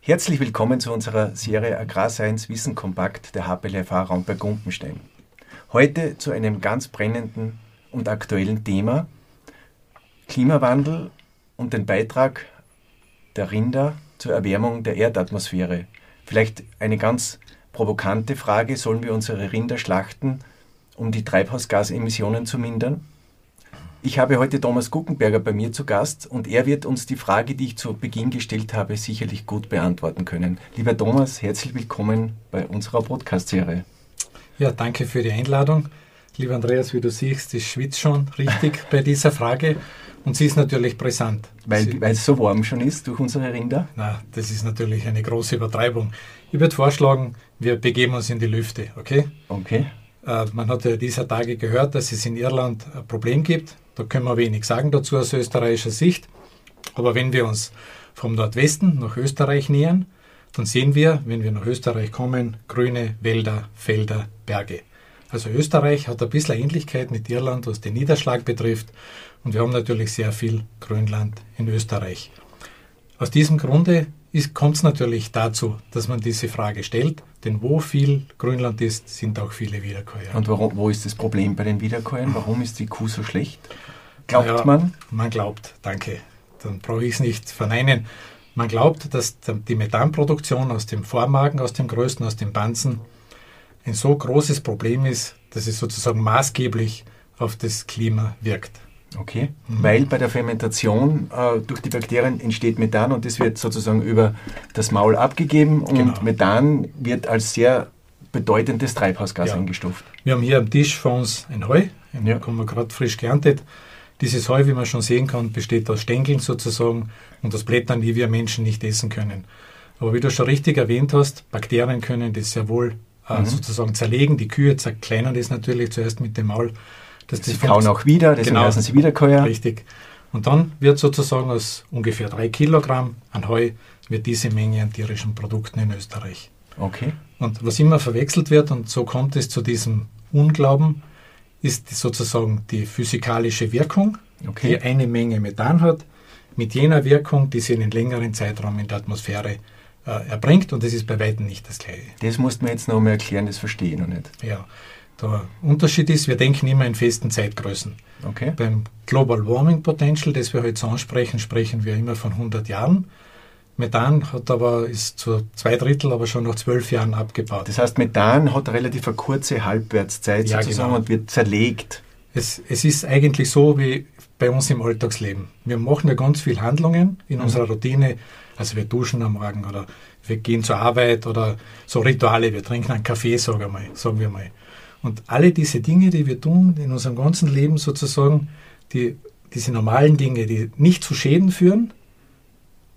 Herzlich willkommen zu unserer Serie Agrarscience Wissen Kompakt der HPLFA Raum bei Gumpenstein. Heute zu einem ganz brennenden und aktuellen Thema Klimawandel und den Beitrag der Rinder zur Erwärmung der Erdatmosphäre. Vielleicht eine ganz provokante Frage, sollen wir unsere Rinder schlachten, um die Treibhausgasemissionen zu mindern? Ich habe heute Thomas Guckenberger bei mir zu Gast und er wird uns die Frage, die ich zu Beginn gestellt habe, sicherlich gut beantworten können. Lieber Thomas, herzlich willkommen bei unserer Podcast-Serie. Ja, danke für die Einladung. Lieber Andreas, wie du siehst, ich schwitze schon richtig bei dieser Frage und sie ist natürlich brisant. Weil es so warm schon ist durch unsere Rinder? Na, das ist natürlich eine große Übertreibung. Ich würde vorschlagen, wir begeben uns in die Lüfte, okay? Okay. Äh, man hat ja dieser Tage gehört, dass es in Irland ein Problem gibt da können wir wenig sagen dazu aus österreichischer Sicht. Aber wenn wir uns vom Nordwesten nach Österreich nähern, dann sehen wir, wenn wir nach Österreich kommen, grüne Wälder, Felder, Berge. Also Österreich hat ein bisschen Ähnlichkeit mit Irland, was den Niederschlag betrifft. Und wir haben natürlich sehr viel Grünland in Österreich. Aus diesem Grunde kommt es natürlich dazu, dass man diese Frage stellt, denn wo viel Grünland ist, sind auch viele Wiederkäuer. Und warum, wo ist das Problem bei den Wiederkäuern? Warum ist die Kuh so schlecht? Glaubt naja, man? Man glaubt, danke. Dann brauche ich es nicht verneinen. Man glaubt, dass die Methanproduktion aus dem Vormagen, aus dem Größten, aus dem Banzen ein so großes Problem ist, dass es sozusagen maßgeblich auf das Klima wirkt. Okay, mhm. weil bei der Fermentation äh, durch die Bakterien entsteht Methan und das wird sozusagen über das Maul abgegeben und genau. Methan wird als sehr bedeutendes Treibhausgas ja. eingestuft. Wir haben hier am Tisch vor uns ein Heu, ein ja. haben wir gerade frisch geerntet. Dieses Heu, wie man schon sehen kann, besteht aus Stängeln sozusagen und aus Blättern, die wir Menschen nicht essen können. Aber wie du schon richtig erwähnt hast, Bakterien können das sehr wohl äh, mhm. sozusagen zerlegen. Die Kühe zerkleinern das natürlich zuerst mit dem Maul dass sie kauen auch wieder, deswegen genau, heißen sie Wiederkäuer. Richtig. Und dann wird sozusagen aus ungefähr drei Kilogramm an Heu wird diese Menge an tierischen Produkten in Österreich. Okay. Und was immer verwechselt wird, und so kommt es zu diesem Unglauben, ist sozusagen die physikalische Wirkung, okay. die eine Menge Methan hat, mit jener Wirkung, die sie einen längeren Zeitraum in der Atmosphäre äh, erbringt. Und das ist bei weitem nicht das Gleiche. Das muss man jetzt noch mal erklären, das verstehe ich noch nicht. Ja. Der Unterschied ist, wir denken immer in festen Zeitgrößen. Okay. Beim Global Warming Potential, das wir heute ansprechen, sprechen wir immer von 100 Jahren. Methan hat aber, ist zu zwei Drittel, aber schon nach zwölf Jahren abgebaut. Das heißt, Methan hat relativ eine kurze Halbwertszeit ja, sozusagen genau. und wird zerlegt. Es, es ist eigentlich so wie bei uns im Alltagsleben. Wir machen ja ganz viele Handlungen in mhm. unserer Routine. Also wir duschen am Morgen oder wir gehen zur Arbeit oder so Rituale. Wir trinken einen Kaffee, sagen wir mal. Sagen wir mal. Und alle diese Dinge, die wir tun in unserem ganzen Leben sozusagen, die, diese normalen Dinge, die nicht zu Schäden führen,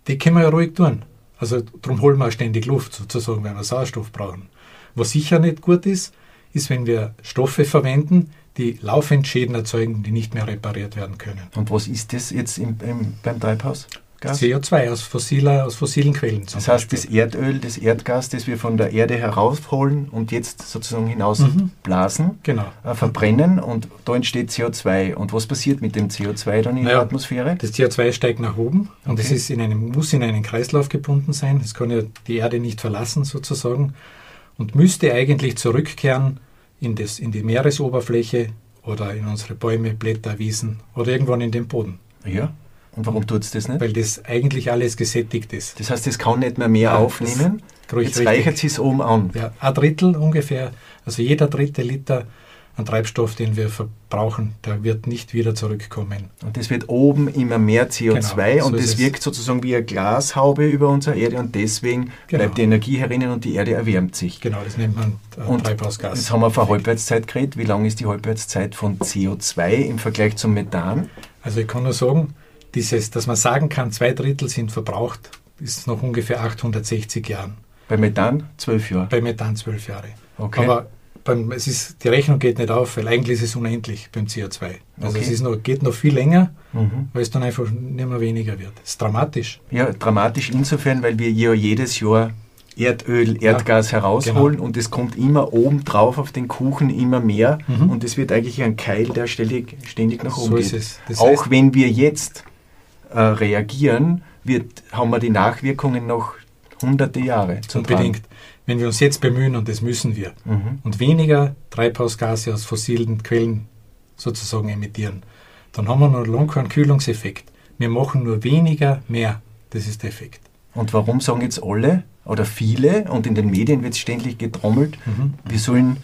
die können wir ja ruhig tun. Also darum holen wir ständig Luft sozusagen, wenn wir Sauerstoff brauchen. Was sicher nicht gut ist, ist, wenn wir Stoffe verwenden, die laufend Schäden erzeugen, die nicht mehr repariert werden können. Und was ist das jetzt im, im, beim Treibhaus? Gas? CO2 aus, fossiler, aus fossilen Quellen. Das heißt, Beispiel. das Erdöl, das Erdgas, das wir von der Erde herausholen und jetzt sozusagen hinausblasen, mhm. genau. äh, verbrennen und da entsteht CO2. Und was passiert mit dem CO2 dann in naja, der Atmosphäre? Das CO2 steigt nach oben und es ist in einem, muss in einen Kreislauf gebunden sein. Es kann ja die Erde nicht verlassen sozusagen und müsste eigentlich zurückkehren in, das, in die Meeresoberfläche oder in unsere Bäume, Blätter, Wiesen oder irgendwann in den Boden. Ja. Und warum tut es das nicht? Weil das eigentlich alles gesättigt ist. Das heißt, es kann nicht mehr mehr ja, aufnehmen. Jetzt reichert es oben an. Ja, ein Drittel ungefähr, also jeder dritte Liter an Treibstoff, den wir verbrauchen, der wird nicht wieder zurückkommen. Und das wird oben immer mehr CO2 genau, und das wirkt sozusagen wie eine Glashaube über unsere Erde und deswegen genau. bleibt die Energie herinnen und die Erde erwärmt sich. Genau, das nennt man äh, und Treibhausgas. Jetzt haben wir von Halbwertszeit geredet. Wie lang ist die Halbwertszeit von CO2 im Vergleich zum Methan? Also ich kann nur sagen, dieses, dass man sagen kann, zwei Drittel sind verbraucht, ist noch ungefähr 860 Jahren. Bei Methan zwölf Jahre? Bei Methan zwölf Jahre. Okay. Aber beim, es ist, die Rechnung geht nicht auf, weil eigentlich ist es unendlich beim CO2. Also okay. es ist noch, geht noch viel länger, mhm. weil es dann einfach nicht mehr weniger wird. Das ist dramatisch. Ja, dramatisch insofern, weil wir ja jedes Jahr Erdöl, Erdgas ja, herausholen genau. und es kommt immer oben drauf auf den Kuchen immer mehr mhm. und es wird eigentlich ein Keil, der ständig, ständig nach oben so geht. Auch heißt, wenn wir jetzt äh, reagieren, wird, haben wir die Nachwirkungen noch hunderte Jahre. Unbedingt. Tragen. Wenn wir uns jetzt bemühen, und das müssen wir, mhm. und weniger Treibhausgase aus fossilen Quellen sozusagen emittieren, dann haben wir noch lange keinen Kühlungseffekt. Wir machen nur weniger mehr. Das ist der Effekt. Und warum sagen jetzt alle oder viele, und in den Medien wird es ständig getrommelt, mhm. wir sollen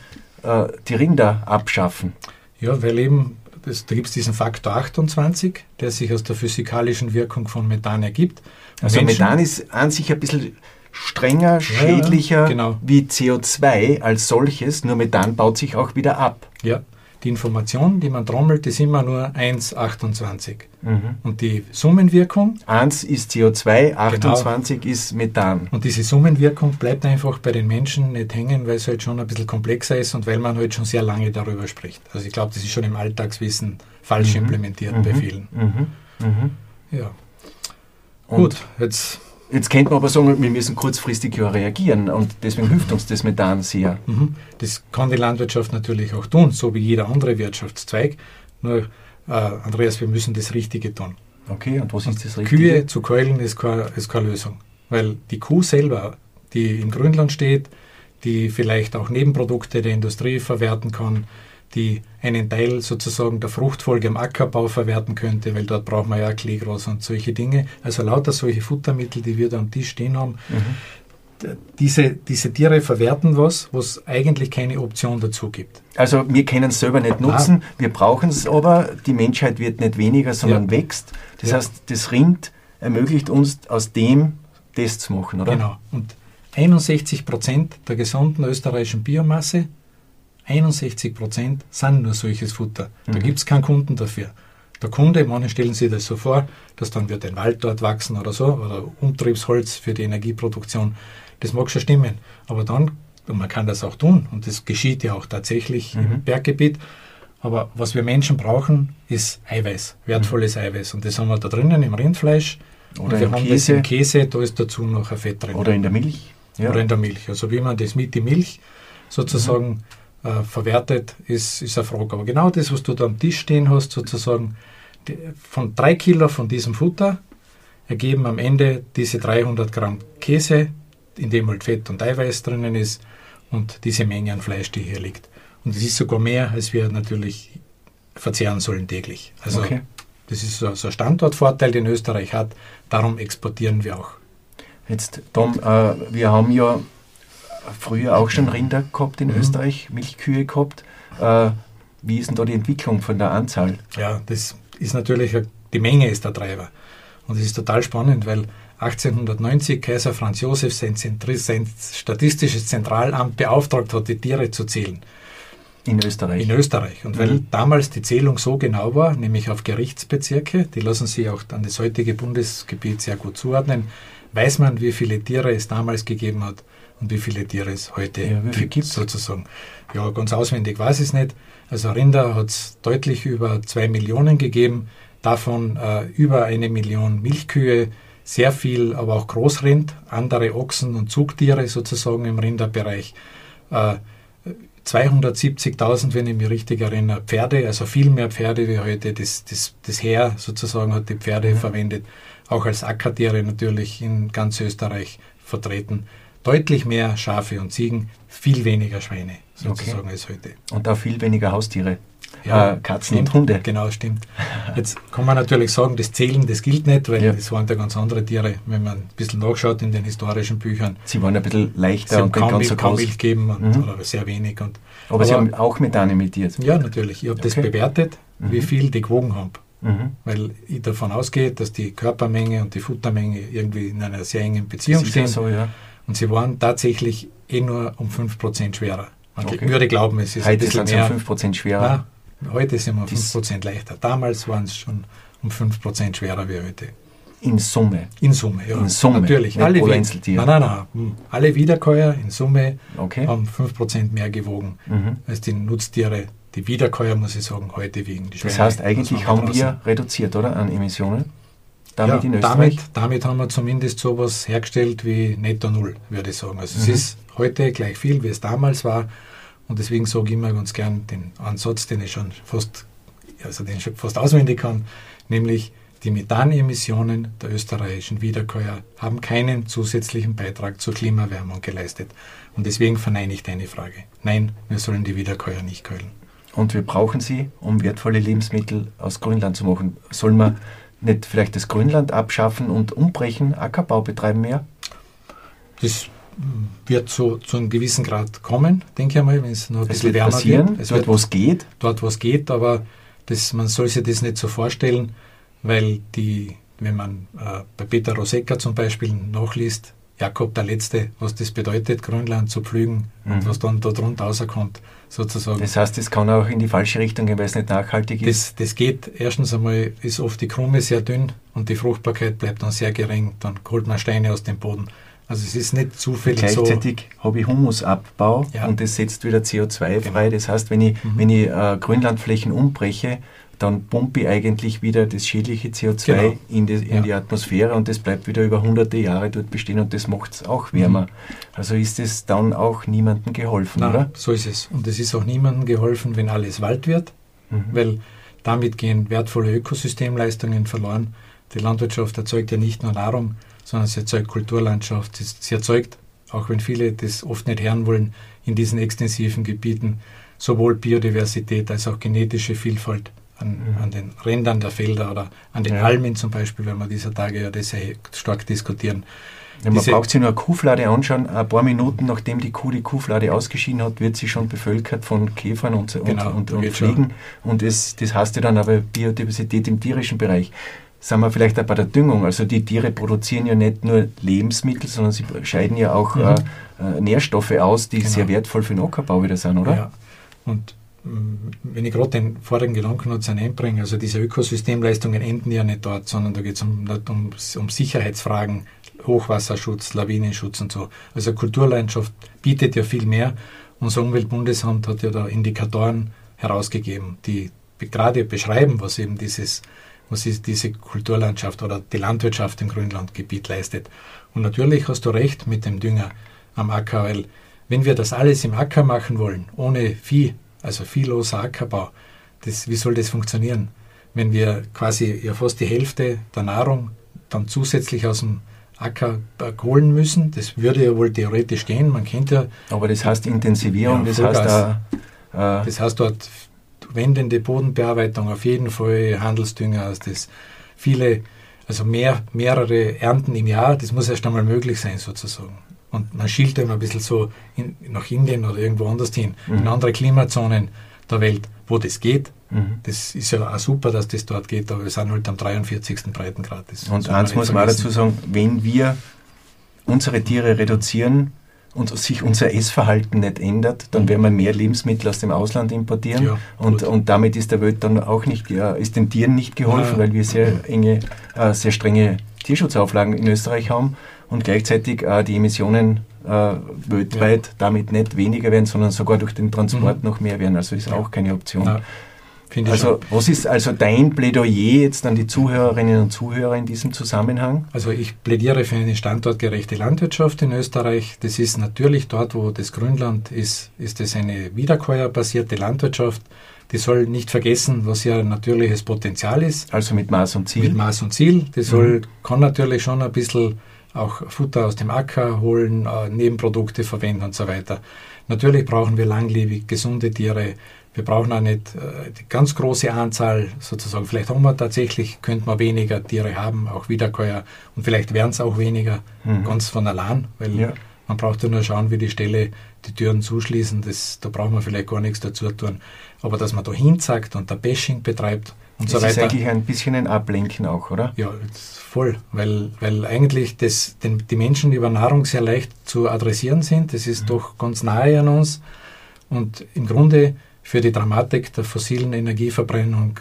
äh, die Rinder abschaffen? Ja, weil eben, das, da gibt es diesen Faktor 28, der sich aus der physikalischen Wirkung von Methan ergibt. Also Menschen, Methan ist an sich ein bisschen strenger, schädlicher ja, genau. wie CO2 als solches, nur Methan baut sich auch wieder ab. Ja, die Information, die man trommelt, ist immer nur 1,28. Mhm. Und die Summenwirkung? 1 ist CO2, 28 genau. ist Methan. Und diese Summenwirkung bleibt einfach bei den Menschen nicht hängen, weil es halt schon ein bisschen komplexer ist und weil man halt schon sehr lange darüber spricht. Also ich glaube, das ist schon im Alltagswissen falsch mhm. implementiert mhm. bei vielen. Mhm. Mhm. Ja. Und Gut, jetzt Jetzt könnte man aber sagen, wir müssen kurzfristig ja reagieren und deswegen hilft uns das Methan sehr. Mhm. Das kann die Landwirtschaft natürlich auch tun, so wie jeder andere Wirtschaftszweig. Nur, äh, Andreas, wir müssen das Richtige tun. Okay, und was ist das Richtige? Kühe zu keulen ist keine, ist keine Lösung. Weil die Kuh selber, die im Grünland steht, die vielleicht auch Nebenprodukte der Industrie verwerten kann, die einen Teil sozusagen der Fruchtfolge im Ackerbau verwerten könnte, weil dort braucht man ja Kleegras und solche Dinge. Also lauter solche Futtermittel, die wir da am Tisch stehen haben. Mhm. Diese, diese Tiere verwerten was, was eigentlich keine Option dazu gibt. Also wir können es selber nicht nutzen, Nein. wir brauchen es aber, die Menschheit wird nicht weniger, sondern ja. wächst. Das ja. heißt, das Rind ermöglicht uns aus dem das zu machen, oder? Genau. Und 61 Prozent der gesamten österreichischen Biomasse 61 Prozent sind nur solches Futter. Da mhm. gibt es keinen Kunden dafür. Der Kunde, manche stellen sich das so vor, dass dann wird ein Wald dort wachsen oder so, oder Umtriebsholz für die Energieproduktion. Das mag schon stimmen. Aber dann, und man kann das auch tun, und das geschieht ja auch tatsächlich mhm. im Berggebiet, aber was wir Menschen brauchen, ist Eiweiß, wertvolles mhm. Eiweiß. Und das haben wir da drinnen im Rindfleisch. Oder und wir haben Käse. das im Käse, da ist dazu noch ein Fett drin. Oder in der Milch. Ja. Oder in der Milch. Also wie man das mit die Milch sozusagen mhm äh, verwertet, ist, ist eine Frage. Aber genau das, was du da am Tisch stehen hast, sozusagen, die, von drei Kilo von diesem Futter ergeben am Ende diese 300 Gramm Käse, in dem halt Fett und Eiweiß drinnen ist und diese Menge an Fleisch, die hier liegt. Und es ist sogar mehr, als wir natürlich verzehren sollen täglich. Also okay. das ist so, so ein Standortvorteil, den Österreich hat. Darum exportieren wir auch. Jetzt, Tom, äh, wir haben ja früher auch schon Rinder gehabt in mhm. Österreich, Milchkühe gehabt. Äh, wie ist denn da die Entwicklung von der Anzahl? Ja, das ist natürlich, die Menge ist der Treiber. Und es ist total spannend, weil 1890 Kaiser Franz Josef sein, sein, statistisches Zentralamt beauftragt hat, die Tiere zu zählen. In Österreich. In Österreich. Und mhm. weil damals die Zählung so genau war, nämlich auf Gerichtsbezirke, die lassen sich auch an das heutige Bundesgebiet sehr gut zuordnen, weiß man, wie viele Tiere es damals gegeben hat und wie viele Tiere es heute ja, gibt, sozusagen. Ja, ganz auswendig weiß ich es nicht. Also Rinder hat es deutlich über zwei Millionen gegeben, davon äh, über eine Million Milchkühe, sehr viel, aber auch Großrind, andere Ochsen und Zugtiere sozusagen im Rinderbereich. Äh, 270.000, wenn ich mich richtig erinnere, Pferde, also viel mehr Pferde wie heute. Das, das, das Heer sozusagen hat die Pferde mhm. verwendet, auch als Ackertiere natürlich in ganz Österreich vertreten deutlich mehr Schafe und Ziegen, viel weniger Schweine sozusagen okay. als heute. Und auch viel weniger Haustiere. Ja, äh, Katzen stimmt, und Hunde. Genau, stimmt. Jetzt kann man natürlich sagen, das Zählen, das gilt nicht, weil ja. das waren ja ganz andere Tiere, wenn man ein bisschen nachschaut in den historischen Büchern. Sie waren ein bisschen leichter Sie und kaum, ganz so kaum Milch geben und, mhm. oder sehr wenig. Und, aber, aber, Sie haben auch Methan emittiert? Ja, natürlich. Ich habe okay. das bewertet, mhm. wie viel die gewogen haben. Mhm. Weil ich davon ausgehe, dass die Körpermenge und die Futtermenge irgendwie in einer sehr engen Beziehung stehen. So, ja. Und sie waren tatsächlich eh nur um 5% schwerer. Man okay. würde glauben, es ist heute ein bisschen mehr. um 5% schwerer. Nein, heute sind wir um 5% leichter. Damals waren es schon um 5% schwerer wie heute. In Summe? In Summe, ja. In Summe? Natürlich. Nicht alle, Einzeltiere? Nein, nein, nein. Alle Wiederkäuer in Summe okay. haben 5% mehr gewogen mhm. als die Nutztiere. Die Wiederkäuer, muss ich sagen, heute wiegen. das heißt, eigentlich haben wir reduziert, oder, an Emissionen? Damit ja, in Österreich? Damit, damit haben wir zumindest sowas hergestellt wie Netto Null, würde ich sagen. Also mhm. es ist heute gleich viel, wie es damals war. Und deswegen sage ich immer ganz gern den Ansatz, den ich schon fast, also den ich fast auswendig kann, nämlich die Methanemissionen der österreichischen Wiederkäuer haben keinen zusätzlichen Beitrag zur Klimawärmung geleistet. Und deswegen verneine ich deine Frage. Nein, wir sollen die Wiederkäuer nicht keulen. Und wir brauchen sie, um wertvolle Lebensmittel aus Grünland zu machen. Sollen wir nicht vielleicht das Grünland abschaffen und umbrechen, Ackerbau betreiben mehr? Das wird so zu einem gewissen Grad kommen, denke ich mal, wenn es noch ein bisschen wärmer passieren, wird. Es dort, wo es geht. Dort, wo es geht, aber das, man soll sich das nicht so vorstellen, weil die, wenn man äh, bei Peter Rosecka zum Beispiel nachliest, Jakob der Letzte, was das bedeutet, Grönland zu pflügen mhm. und was dann da drunter rauskommt, sozusagen. Das heißt, es kann auch in die falsche Richtung gehen, weil es nicht nachhaltig ist? Das, das geht. Erstens einmal ist oft die Krume sehr dünn und die Fruchtbarkeit bleibt dann sehr gering. Dann holt man Steine aus dem Boden. Also es ist nicht zufällig Gleichzeitig so. habe ich Humusabbau ja. und das setzt wieder CO2 frei. Genau. Das heißt, wenn ich, mhm. wenn ich äh, Grünlandflächen umbreche, dann pumpe ich eigentlich wieder das schädliche CO2 genau. in, die, in ja. die Atmosphäre und das bleibt wieder über hunderte Jahre dort bestehen und das macht es auch wärmer. Mhm. Also ist es dann auch niemandem geholfen, Nein, oder? So ist es. Und es ist auch niemandem geholfen, wenn alles Wald wird, mhm. weil damit gehen wertvolle Ökosystemleistungen verloren. Die Landwirtschaft erzeugt ja nicht nur Nahrung, sondern sie erzeugt Kulturlandschaft. Sie erzeugt, auch wenn viele das oft nicht hören wollen, in diesen extensiven Gebieten sowohl Biodiversität als auch genetische Vielfalt an, an den Rändern der Felder oder an den ja. Almen zum Beispiel, wenn wir dieser Tage ja das sehr stark diskutieren. Ja, man Diese, braucht sich nur eine Kuhflade anschauen. Ein paar Minuten nachdem die Kuh die Kuhflade ausgeschieden hat, wird sie schon bevölkert von Käfern und, genau, und, und, und Fliegen. Und es, das heißt ja dann aber Biodiversität im tierischen Bereich. Sagen wir vielleicht auch bei der Düngung. Also die Tiere produzieren ja nicht nur Lebensmittel, sondern sie scheiden ja auch mhm. äh, äh Nährstoffe aus, die genau. sehr wertvoll für den Ackerbau wieder sind, oder? Ja. Und wenn ich gerade den vorigen Gedanken noch einbringe, also diese Ökosystemleistungen enden ja nicht dort, sondern da geht es um, um, um Sicherheitsfragen, Hochwasserschutz, Lawinenschutz und so. Also Kulturlandschaft bietet ja viel mehr. Unser Umweltbundesamt hat ja da Indikatoren herausgegeben, die gerade beschreiben, was eben dieses, was ist diese Kulturlandschaft oder die Landwirtschaft im Grünlandgebiet leistet. Und natürlich hast du recht mit dem Dünger am Acker, weil wenn wir das alles im Acker machen wollen, ohne Vieh, also vielloser Ackerbau. Das, wie soll das funktionieren? Wenn wir quasi ja fast die Hälfte der Nahrung dann zusätzlich aus dem Acker holen müssen, das würde ja wohl theoretisch gehen. Man kennt ja. Aber das heißt Intensivierung, ja, das heißt äh, Das heißt dort wendende Bodenbearbeitung, auf jeden Fall Handelsdünger, also das viele, also mehr, mehrere Ernten im Jahr, das muss erst einmal möglich sein sozusagen. Und man schielt immer ein bisschen so in, nach Indien oder irgendwo anders hin, mhm. in andere Klimazonen der Welt, wo das geht. Mhm. Das ist ja auch super, dass das dort geht, aber wir sind halt am 43. Breitengrad. Und eins muss man auch dazu sagen, wenn wir unsere Tiere reduzieren und sich unser Essverhalten nicht ändert, dann mhm. werden wir mehr Lebensmittel aus dem Ausland importieren ja, und, und damit ist der Welt dann auch nicht, ja, ist den Tieren nicht geholfen, ja. weil wir sehr enge, äh, sehr strenge Tierschutzauflagen in Österreich haben und gleichzeitig äh, die Emissionen äh, weltweit ja. damit nicht weniger werden, sondern sogar durch den Transport mhm. noch mehr werden. Also ist ja. auch keine Option. Ja, also was ist also dein Plädoyer jetzt an die Zuhörerinnen und Zuhörer in diesem Zusammenhang? Also ich plädiere für eine standortgerechte Landwirtschaft in Österreich. Das ist natürlich dort, wo das Grünland ist, ist es eine wiederkäuerbasierte Landwirtschaft. Die soll nicht vergessen, was ja natürliches Potenzial ist. Also mit Maß und Ziel. Mit Maß und Ziel. Die soll, mhm. kann natürlich schon ein bisschen auch Futter aus dem Acker holen, äh, Nebenprodukte verwenden und so weiter. Natürlich brauchen wir langlebig gesunde Tiere. Wir brauchen auch nicht äh, die ganz große Anzahl, sozusagen. Vielleicht haben wir tatsächlich, könnte man weniger Tiere haben, auch Wiederkäuer. Und vielleicht werden es auch weniger, mhm. ganz von allein, weil ja. man braucht ja nur schauen, wie die Ställe die Türen zuschließen. Das, da braucht man vielleicht gar nichts dazu tun. Aber dass man da hinzackt und da Bashing betreibt und das so weiter. ist eigentlich ein bisschen ein Ablenken auch, oder? Ja, voll, weil, weil eigentlich das, den, die Menschen über Nahrung sehr leicht zu adressieren sind. Das ist mhm. doch ganz nahe an uns. Und im Grunde für die Dramatik der fossilen Energieverbrennung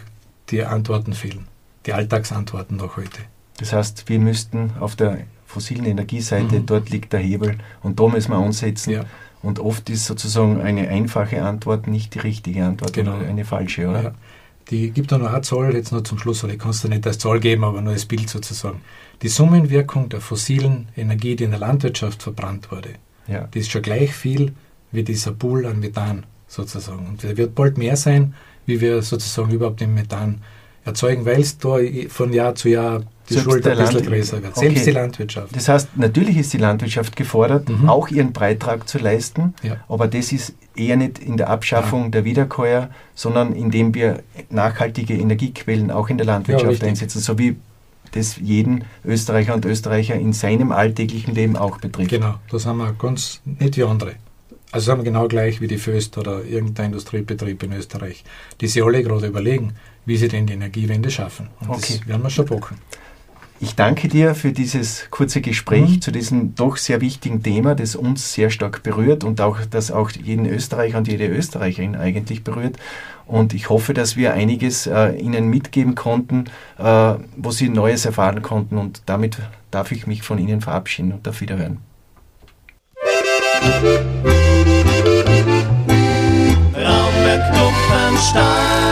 die Antworten fehlen. Die Alltagsantworten noch heute. Das heißt, wir müssten auf der fossilen Energieseite, mhm. dort liegt der Hebel und da müssen wir ansetzen. Ja. Und oft ist sozusagen eine einfache Antwort nicht die richtige Antwort, genau. eine falsche, oder? Ja die gibt da nur eine Zahl, jetzt nur zum Schluss, oder ich kann es dir nicht als Zahl geben, aber nur als Bild sozusagen. Die Summenwirkung der fossilen Energie, die in der Landwirtschaft verbrannt wurde, ja. die ist schon gleich viel wie dieser Pool an Methan sozusagen. Und der wird bald mehr sein, wie wir sozusagen überhaupt im Methan erzeugen, weil es da von Jahr zu Jahr die Selbst Schuld ein bisschen größer wird. Selbst die Landwirtschaft. Das heißt, natürlich ist die Landwirtschaft gefordert, mhm. auch ihren Beitrag zu leisten, ja. aber das ist eher nicht in der Abschaffung ja. der Wiederkäuer, sondern indem wir nachhaltige Energiequellen auch in der Landwirtschaft ja, einsetzen, so wie das jeden Österreicher und Österreicher in seinem alltäglichen Leben auch betrifft. Genau, das haben wir ganz nicht wie andere. Also haben wir genau gleich wie die Föst oder irgendein Industriebetrieb in Österreich, die sich alle gerade überlegen, wie sie denn die Energiewende schaffen. Und okay. das werden wir schon bocken. Ich danke dir für dieses kurze Gespräch mhm. zu diesem doch sehr wichtigen Thema, das uns sehr stark berührt und auch das auch jeden Österreicher und jede Österreicherin eigentlich berührt. Und ich hoffe, dass wir einiges äh, Ihnen mitgeben konnten, äh, wo Sie Neues erfahren konnten. Und damit darf ich mich von Ihnen verabschieden und auf Wiederhören. Raumberg Dumpenstein